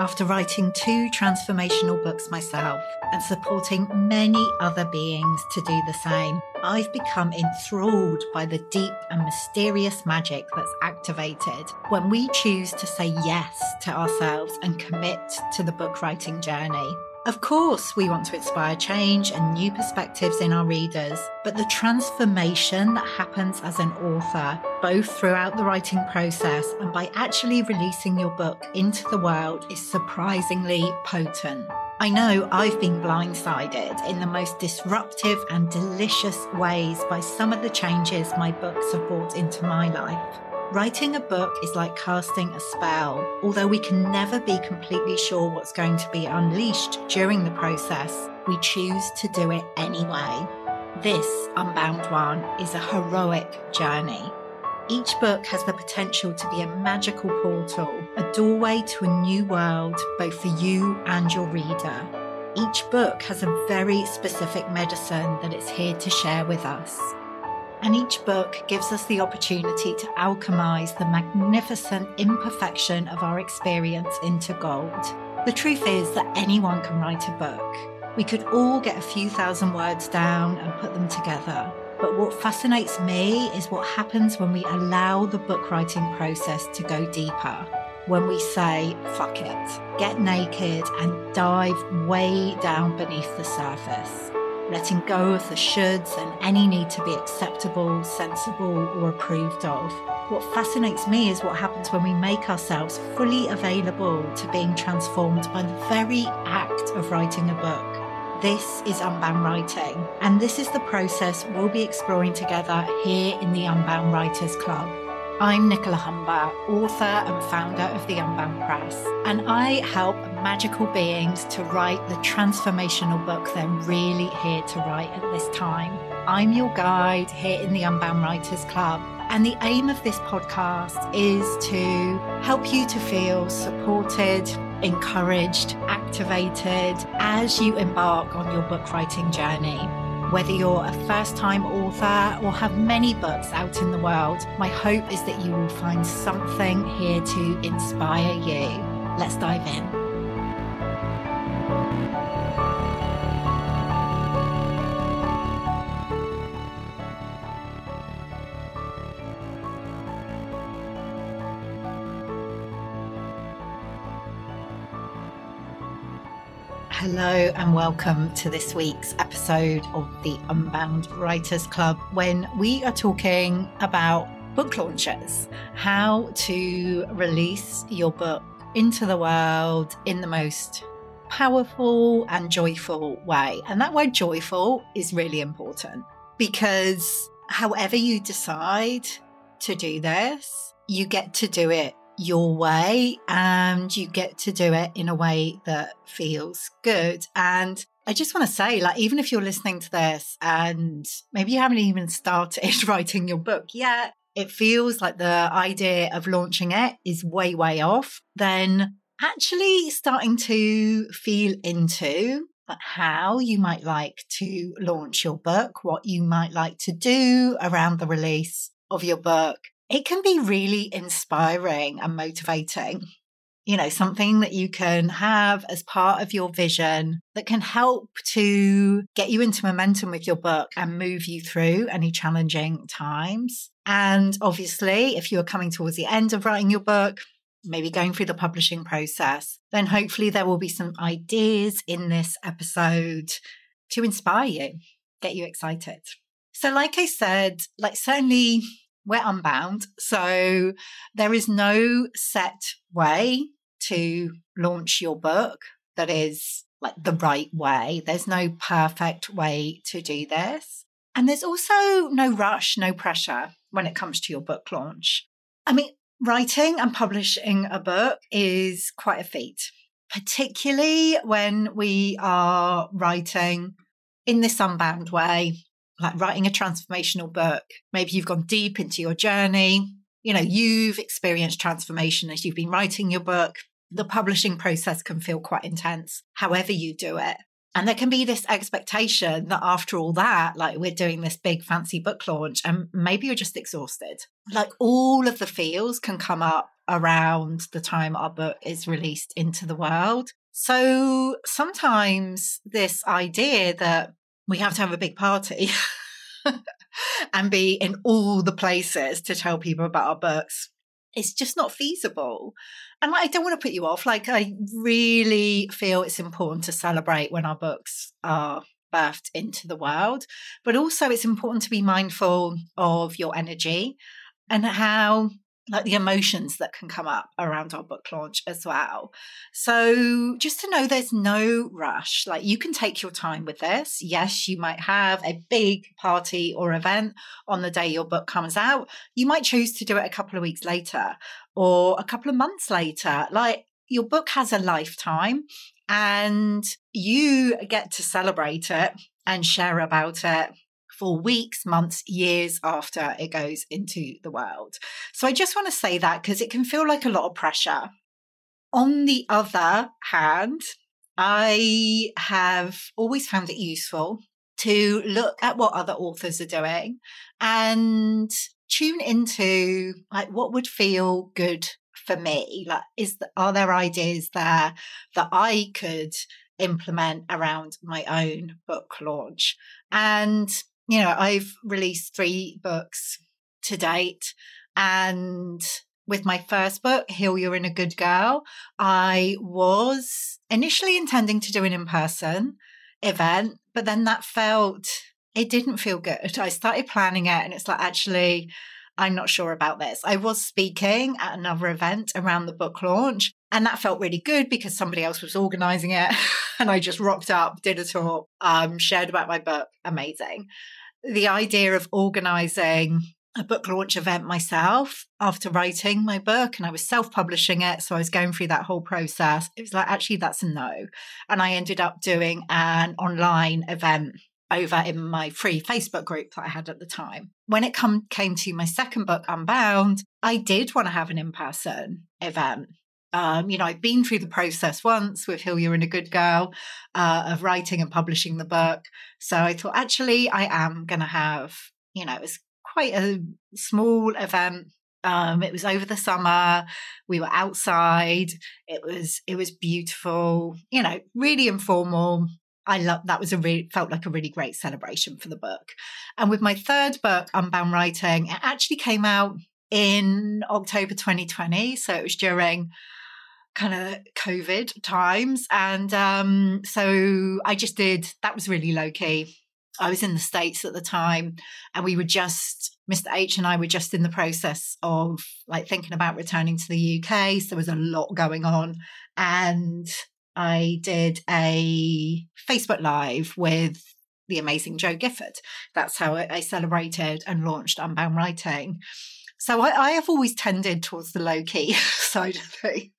After writing two transformational books myself and supporting many other beings to do the same, I've become enthralled by the deep and mysterious magic that's activated when we choose to say yes to ourselves and commit to the book writing journey. Of course, we want to inspire change and new perspectives in our readers, but the transformation that happens as an author, both throughout the writing process and by actually releasing your book into the world, is surprisingly potent. I know I've been blindsided in the most disruptive and delicious ways by some of the changes my books have brought into my life. Writing a book is like casting a spell. Although we can never be completely sure what's going to be unleashed during the process, we choose to do it anyway. This Unbound One is a heroic journey. Each book has the potential to be a magical portal, a doorway to a new world, both for you and your reader. Each book has a very specific medicine that it's here to share with us and each book gives us the opportunity to alchemize the magnificent imperfection of our experience into gold. The truth is that anyone can write a book. We could all get a few thousand words down and put them together. But what fascinates me is what happens when we allow the book writing process to go deeper. When we say, fuck it, get naked and dive way down beneath the surface letting go of the shoulds and any need to be acceptable, sensible, or approved of. What fascinates me is what happens when we make ourselves fully available to being transformed by the very act of writing a book. This is Unbound Writing, and this is the process we'll be exploring together here in the Unbound Writers Club. I'm Nicola Humber, author and founder of the Unbound Press, and I help magical beings to write the transformational book they're really here to write at this time. I'm your guide here in the Unbound Writers Club, and the aim of this podcast is to help you to feel supported, encouraged, activated as you embark on your book writing journey. Whether you're a first time author or have many books out in the world, my hope is that you will find something here to inspire you. Let's dive in. Hello, and welcome to this week's episode of the Unbound Writers Club when we are talking about book launches, how to release your book into the world in the most powerful and joyful way. And that word joyful is really important because however you decide to do this, you get to do it your way and you get to do it in a way that feels good. And I just want to say, like, even if you're listening to this and maybe you haven't even started writing your book yet, it feels like the idea of launching it is way, way off, then actually starting to feel into how you might like to launch your book, what you might like to do around the release of your book, it can be really inspiring and motivating. You know, something that you can have as part of your vision that can help to get you into momentum with your book and move you through any challenging times. And obviously, if you're coming towards the end of writing your book, maybe going through the publishing process, then hopefully there will be some ideas in this episode to inspire you, get you excited. So, like I said, like certainly we're unbound. So there is no set way to launch your book that is like the right way. There's no perfect way to do this. And there's also no rush, no pressure when it comes to your book launch. I mean, writing and publishing a book is quite a feat, particularly when we are writing in this unbound way like writing a transformational book. Maybe you've gone deep into your journey. You know, you've experienced transformation as you've been writing your book. The publishing process can feel quite intense, however you do it. And there can be this expectation that after all that, like we're doing this big fancy book launch and maybe you're just exhausted. Like all of the feels can come up around the time our book is released into the world. So sometimes this idea that we have to have a big party and be in all the places to tell people about our books it's just not feasible. And I don't want to put you off. Like, I really feel it's important to celebrate when our books are birthed into the world, but also it's important to be mindful of your energy and how like the emotions that can come up around our book launch as well. So just to know there's no rush. Like you can take your time with this. Yes, you might have a big party or event on the day your book comes out. You might choose to do it a couple of weeks later or a couple of months later. Like your book has a lifetime and you get to celebrate it and share about it for weeks, months, years after it goes into the world. So I just want to say that because it can feel like a lot of pressure. On the other hand, I have always found it useful to look at what other authors are doing and tune into like what would feel good for me like is the, are there ideas there that i could implement around my own book launch and you know, I've released three books to date. And with my first book, Heal Your Inner Good Girl, I was initially intending to do an in person event, but then that felt, it didn't feel good. I started planning it and it's like, actually, I'm not sure about this. I was speaking at another event around the book launch, and that felt really good because somebody else was organizing it. and I just rocked up, did a talk, um, shared about my book. Amazing the idea of organizing a book launch event myself after writing my book and I was self publishing it. So I was going through that whole process. It was like, actually, that's a no. And I ended up doing an online event over in my free Facebook group that I had at the time. When it come, came to my second book, Unbound, I did want to have an in person event. Um, you know, I've been through the process once with Heal Your Inner Good Girl uh, of writing and publishing the book. So I thought, actually, I am going to have, you know, it was quite a small event. Um, it was over the summer. We were outside. It was it was beautiful. You know, really informal. I love that was a really felt like a really great celebration for the book. And with my third book, Unbound Writing, it actually came out in October 2020. So it was during kind of COVID times. And um, so I just did, that was really low key. I was in the States at the time and we were just, Mr. H and I were just in the process of like thinking about returning to the UK. So there was a lot going on. And I did a Facebook Live with the amazing Jo Gifford. That's how I celebrated and launched Unbound Writing. So I, I have always tended towards the low key side of things.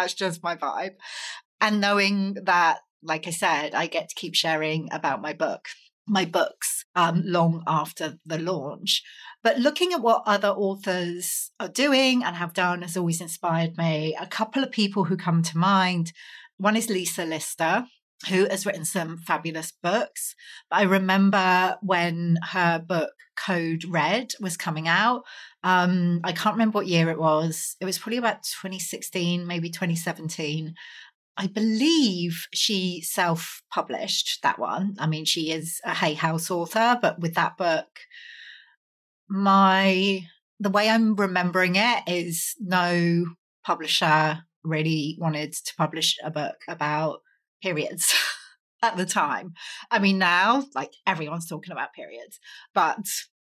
That's just my vibe. And knowing that, like I said, I get to keep sharing about my book, my books, um, long after the launch. But looking at what other authors are doing and have done has always inspired me. A couple of people who come to mind. One is Lisa Lister, who has written some fabulous books. I remember when her book Code Red was coming out. Um, I can't remember what year it was. It was probably about 2016, maybe 2017. I believe she self published that one. I mean, she is a Hay House author, but with that book, my the way I'm remembering it is no publisher really wanted to publish a book about periods at the time. I mean, now, like everyone's talking about periods, but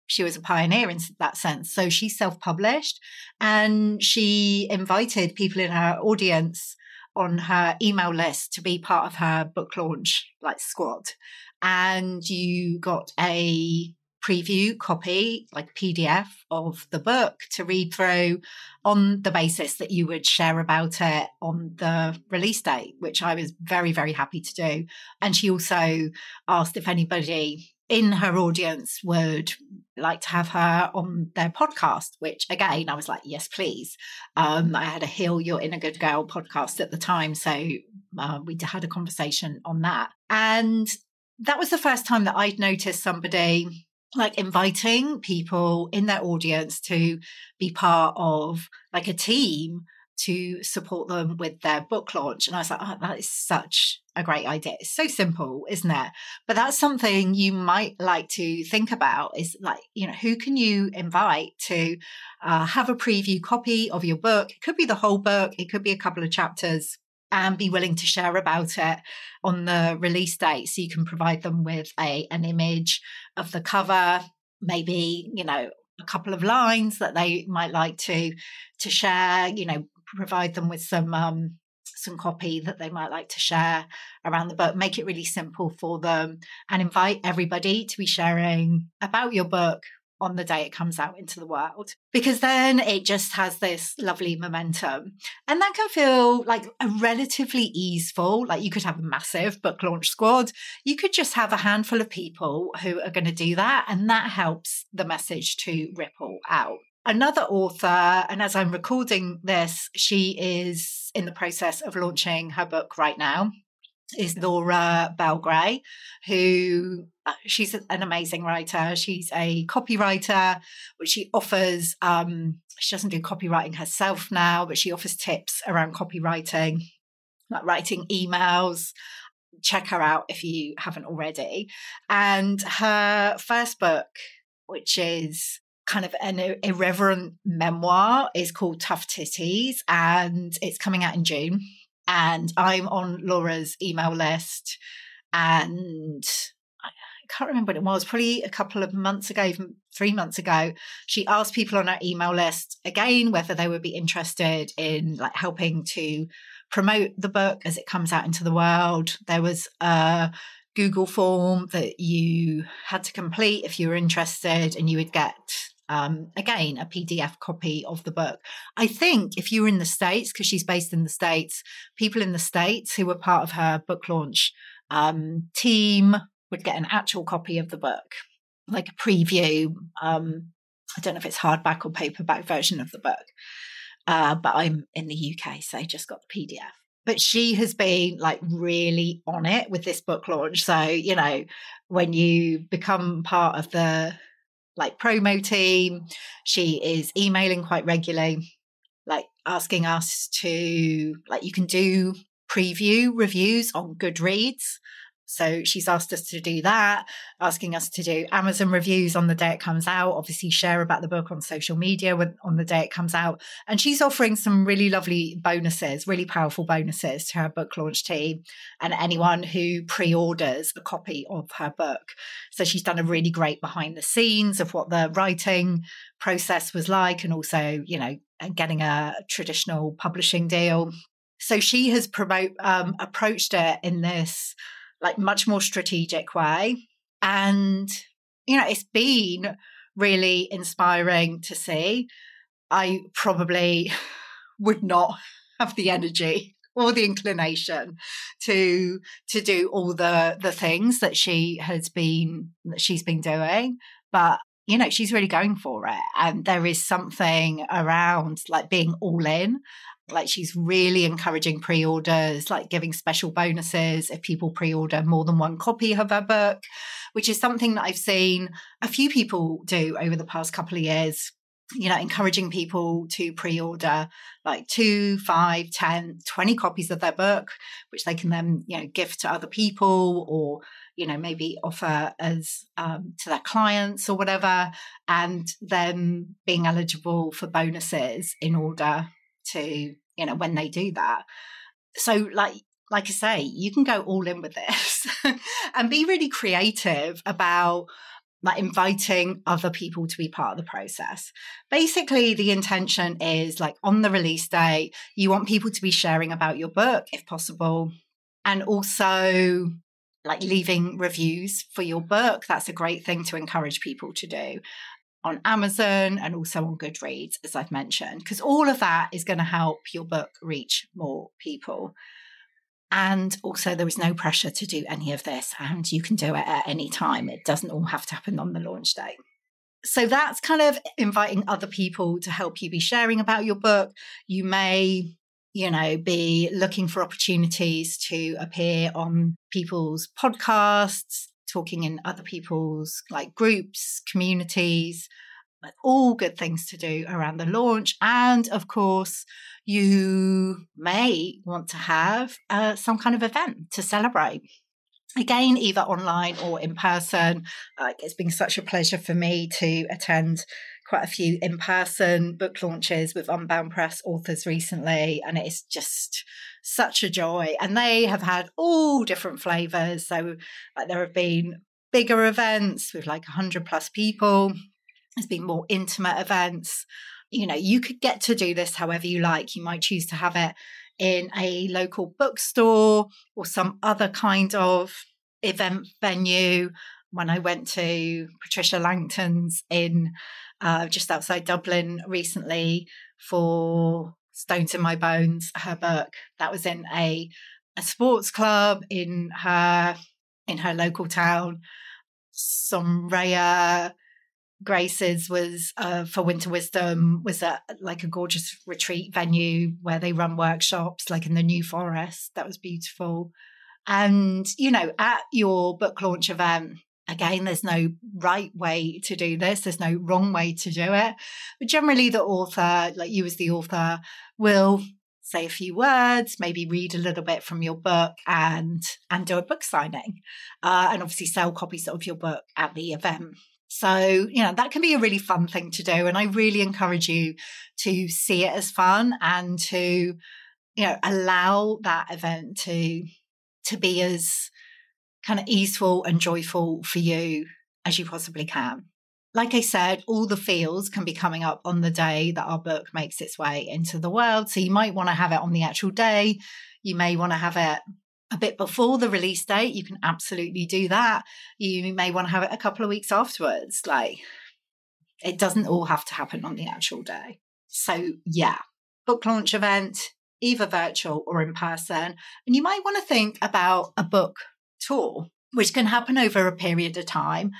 she was a pioneer in that sense. So she self published and she invited people in her audience on her email list to be part of her book launch like squad. And you got a preview copy, like PDF of the book to read through on the basis that you would share about it on the release date, which I was very, very happy to do. And she also asked if anybody in her audience would like to have her on their podcast, which again, I was like, yes, please. Um, I had a Heal Your Inner Good Girl podcast at the time. So uh, we had a conversation on that. And that was the first time that I'd noticed somebody like inviting people in their audience to be part of like a team to support them with their book launch. And I was like, oh, that is such a great idea. It's so simple, isn't it? But that's something you might like to think about is like, you know, who can you invite to uh, have a preview copy of your book? It could be the whole book, it could be a couple of chapters. And be willing to share about it on the release date. So you can provide them with a an image of the cover, maybe, you know, a couple of lines that they might like to to share you know provide them with some um, some copy that they might like to share around the book. Make it really simple for them and invite everybody to be sharing about your book on the day it comes out into the world because then it just has this lovely momentum. And that can feel like a relatively easeful like you could have a massive book launch squad. You could just have a handful of people who are going to do that and that helps the message to ripple out. Another author, and as I'm recording this, she is in the process of launching her book right now. Is Laura Belgray, who uh, she's an amazing writer. She's a copywriter, which she offers. Um, she doesn't do copywriting herself now, but she offers tips around copywriting, like writing emails, check her out if you haven't already. And her first book, which is kind of an irreverent memoir is called Tough Titties and it's coming out in June. And I'm on Laura's email list and I can't remember what it was, probably a couple of months ago, even three months ago. She asked people on her email list again whether they would be interested in like helping to promote the book as it comes out into the world. There was a Google form that you had to complete if you were interested, and you would get um, again, a PDF copy of the book. I think if you were in the States, because she's based in the States, people in the States who were part of her book launch um, team would get an actual copy of the book, like a preview. Um, I don't know if it's hardback or paperback version of the book, uh, but I'm in the UK, so I just got the PDF but she has been like really on it with this book launch. So, you know, when you become part of the like promo team. She is emailing quite regularly, like asking us to, like, you can do preview reviews on Goodreads. So she's asked us to do that, asking us to do Amazon reviews on the day it comes out, obviously share about the book on social media when, on the day it comes out. And she's offering some really lovely bonuses, really powerful bonuses to her book launch team and anyone who pre orders a copy of her book. So she's done a really great behind the scenes of what the writing process was like and also, you know, getting a traditional publishing deal. So she has promote, um, approached it in this like much more strategic way. And, you know, it's been really inspiring to see. I probably would not have the energy or the inclination to to do all the the things that she has been that she's been doing but you know she's really going for it and there is something around like being all in like she's really encouraging pre-orders, like giving special bonuses if people pre-order more than one copy of her book, which is something that I've seen a few people do over the past couple of years. You know, encouraging people to pre-order like two, five, ten, twenty copies of their book, which they can then, you know, gift to other people or, you know, maybe offer as um, to their clients or whatever, and then being eligible for bonuses in order to you know when they do that so like like i say you can go all in with this and be really creative about like inviting other people to be part of the process. Basically, the intention is like on the release day, you want people to be sharing about your book if possible, and also like leaving reviews for your book. That's a great thing to encourage people to do on Amazon and also on Goodreads, as I've mentioned, because all of that is going to help your book reach more people. And also, there is no pressure to do any of this, and you can do it at any time. It doesn't all have to happen on the launch day. So, that's kind of inviting other people to help you be sharing about your book. You may you know, be looking for opportunities to appear on people's podcasts, talking in other people's like groups, communities, all good things to do around the launch. And of course, you may want to have uh, some kind of event to celebrate. Again, either online or in person. Uh, it's been such a pleasure for me to attend quite a few in person book launches with Unbound Press authors recently, and it's just such a joy. And they have had all different flavors. So, like, there have been bigger events with like 100 plus people, there's been more intimate events. You know, you could get to do this however you like. You might choose to have it in a local bookstore or some other kind of event venue. When I went to Patricia Langton's in uh, just outside Dublin recently for Stones in My Bones, her book, that was in a a sports club in her in her local town. Soraya Grace's was uh, for Winter Wisdom was a like a gorgeous retreat venue where they run workshops, like in the New Forest. That was beautiful. And you know, at your book launch event, again, there's no right way to do this. There's no wrong way to do it. But generally, the author, like you as the author, will say a few words, maybe read a little bit from your book, and and do a book signing, uh, and obviously sell copies of your book at the event. So, you know, that can be a really fun thing to do. And I really encourage you to see it as fun and to, you know, allow that event to, to be as kind of easeful and joyful for you as you possibly can. Like I said, all the feels can be coming up on the day that our book makes its way into the world. So you might want to have it on the actual day. You may want to have it a bit before the release date, you can absolutely do that. You may want to have it a couple of weeks afterwards. Like it doesn't all have to happen on the actual day. So, yeah, book launch event, either virtual or in person. And you might want to think about a book tour, which can happen over a period of time.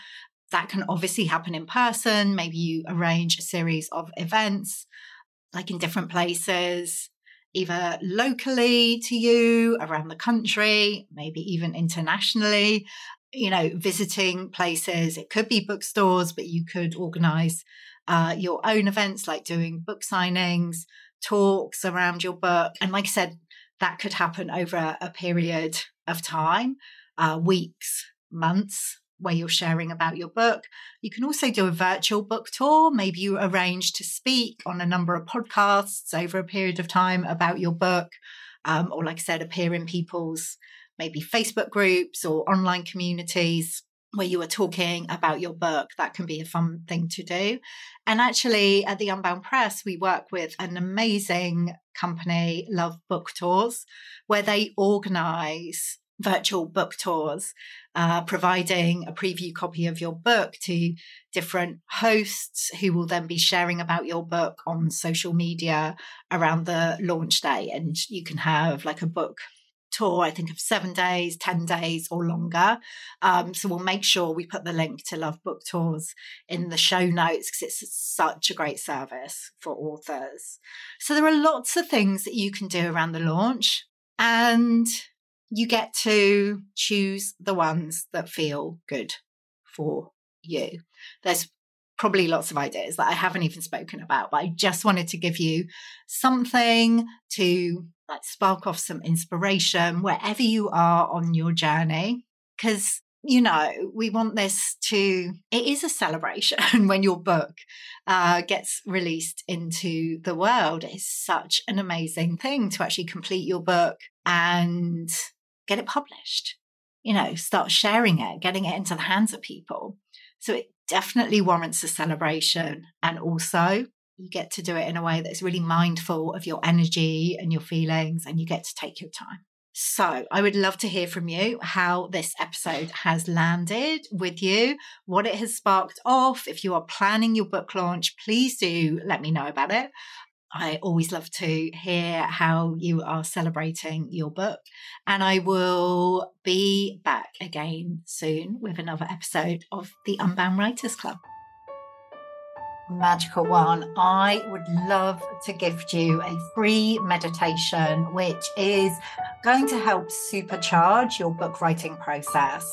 That can obviously happen in person. Maybe you arrange a series of events, like in different places either locally to you, around the country, maybe even internationally, you know, visiting places. It could be bookstores, but you could organize uh, your own events like doing book signings, talks around your book. And like I said, that could happen over a period of time, uh, weeks, months, where you're sharing about your book. You can also do a virtual book tour. Maybe you arrange to speak on a number of podcasts over a period of time about your book, um, or like I said, appear in people's maybe Facebook groups or online communities where you are talking about your book. That can be a fun thing to do. And actually, at the Unbound Press, we work with an amazing company, Love Book Tours, where they organize virtual book tours, uh, providing a preview copy of your book to different hosts who will then be sharing about your book on social media around the launch day. And you can have like a book tour, I think of seven days, 10 days, or longer. Um, so we'll make sure we put the link to Love Book Tours in the show notes because it's such a great service for authors. So there are lots of things that you can do around the launch. And you get to choose the ones that feel good for you. There's probably lots of ideas that I haven't even spoken about, but I just wanted to give you something to like spark off some inspiration wherever you are on your journey. Because, you know, we want this to, it is a celebration when your book uh, gets released into the world. It's such an amazing thing to actually complete your book and get it published, you know, start sharing it, getting it into the hands of people. So it definitely warrants a celebration. And also, you get to do it in a way that's really mindful of your energy and your feelings, and you get to take your time. So, I would love to hear from you how this episode has landed with you, what it has sparked off. If you are planning your book launch, please do let me know about it. I always love to hear how you are celebrating your book. And I will be back again soon with another episode of the Unbound Writers Club. Magical one, I would love to gift you a free meditation, which is going to help supercharge your book writing process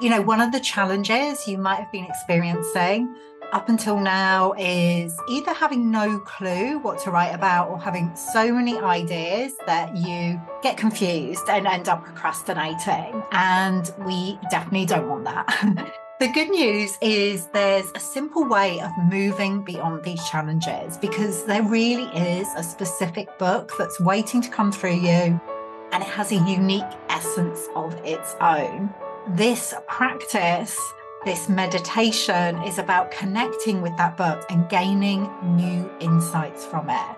You know, one of the challenges you might have been experiencing up until now is either having no clue what to write about or having so many ideas that you get confused and end up procrastinating. And we definitely don't want that. The good news is there's a simple way of moving beyond these challenges because there really is a specific book that's waiting to come through you and it has a unique essence of its own. This practice, this meditation is about connecting with that book and gaining new insights from it.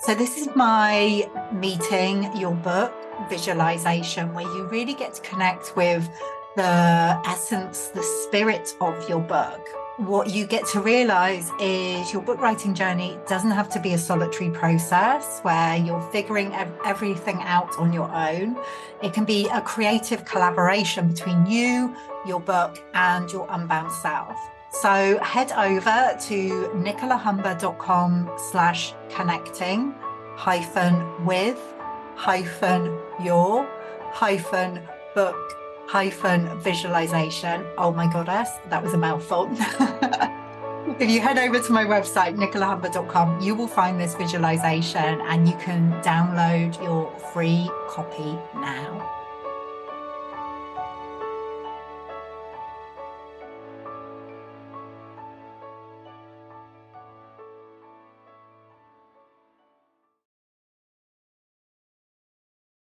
So, this is my meeting your book visualization where you really get to connect with the essence, the spirit of your book. What you get to realize is your book writing journey doesn't have to be a solitary process where you're figuring everything out on your own. It can be a creative collaboration between you, your book, and your unbound self. So head over to nicolahumber.com slash connecting hyphen with hyphen your hyphen book hyphen visualization. Oh my goddess, that was a mouthful. if you head over to my website, nicolahumber.com, you will find this visualization and you can download your free copy now.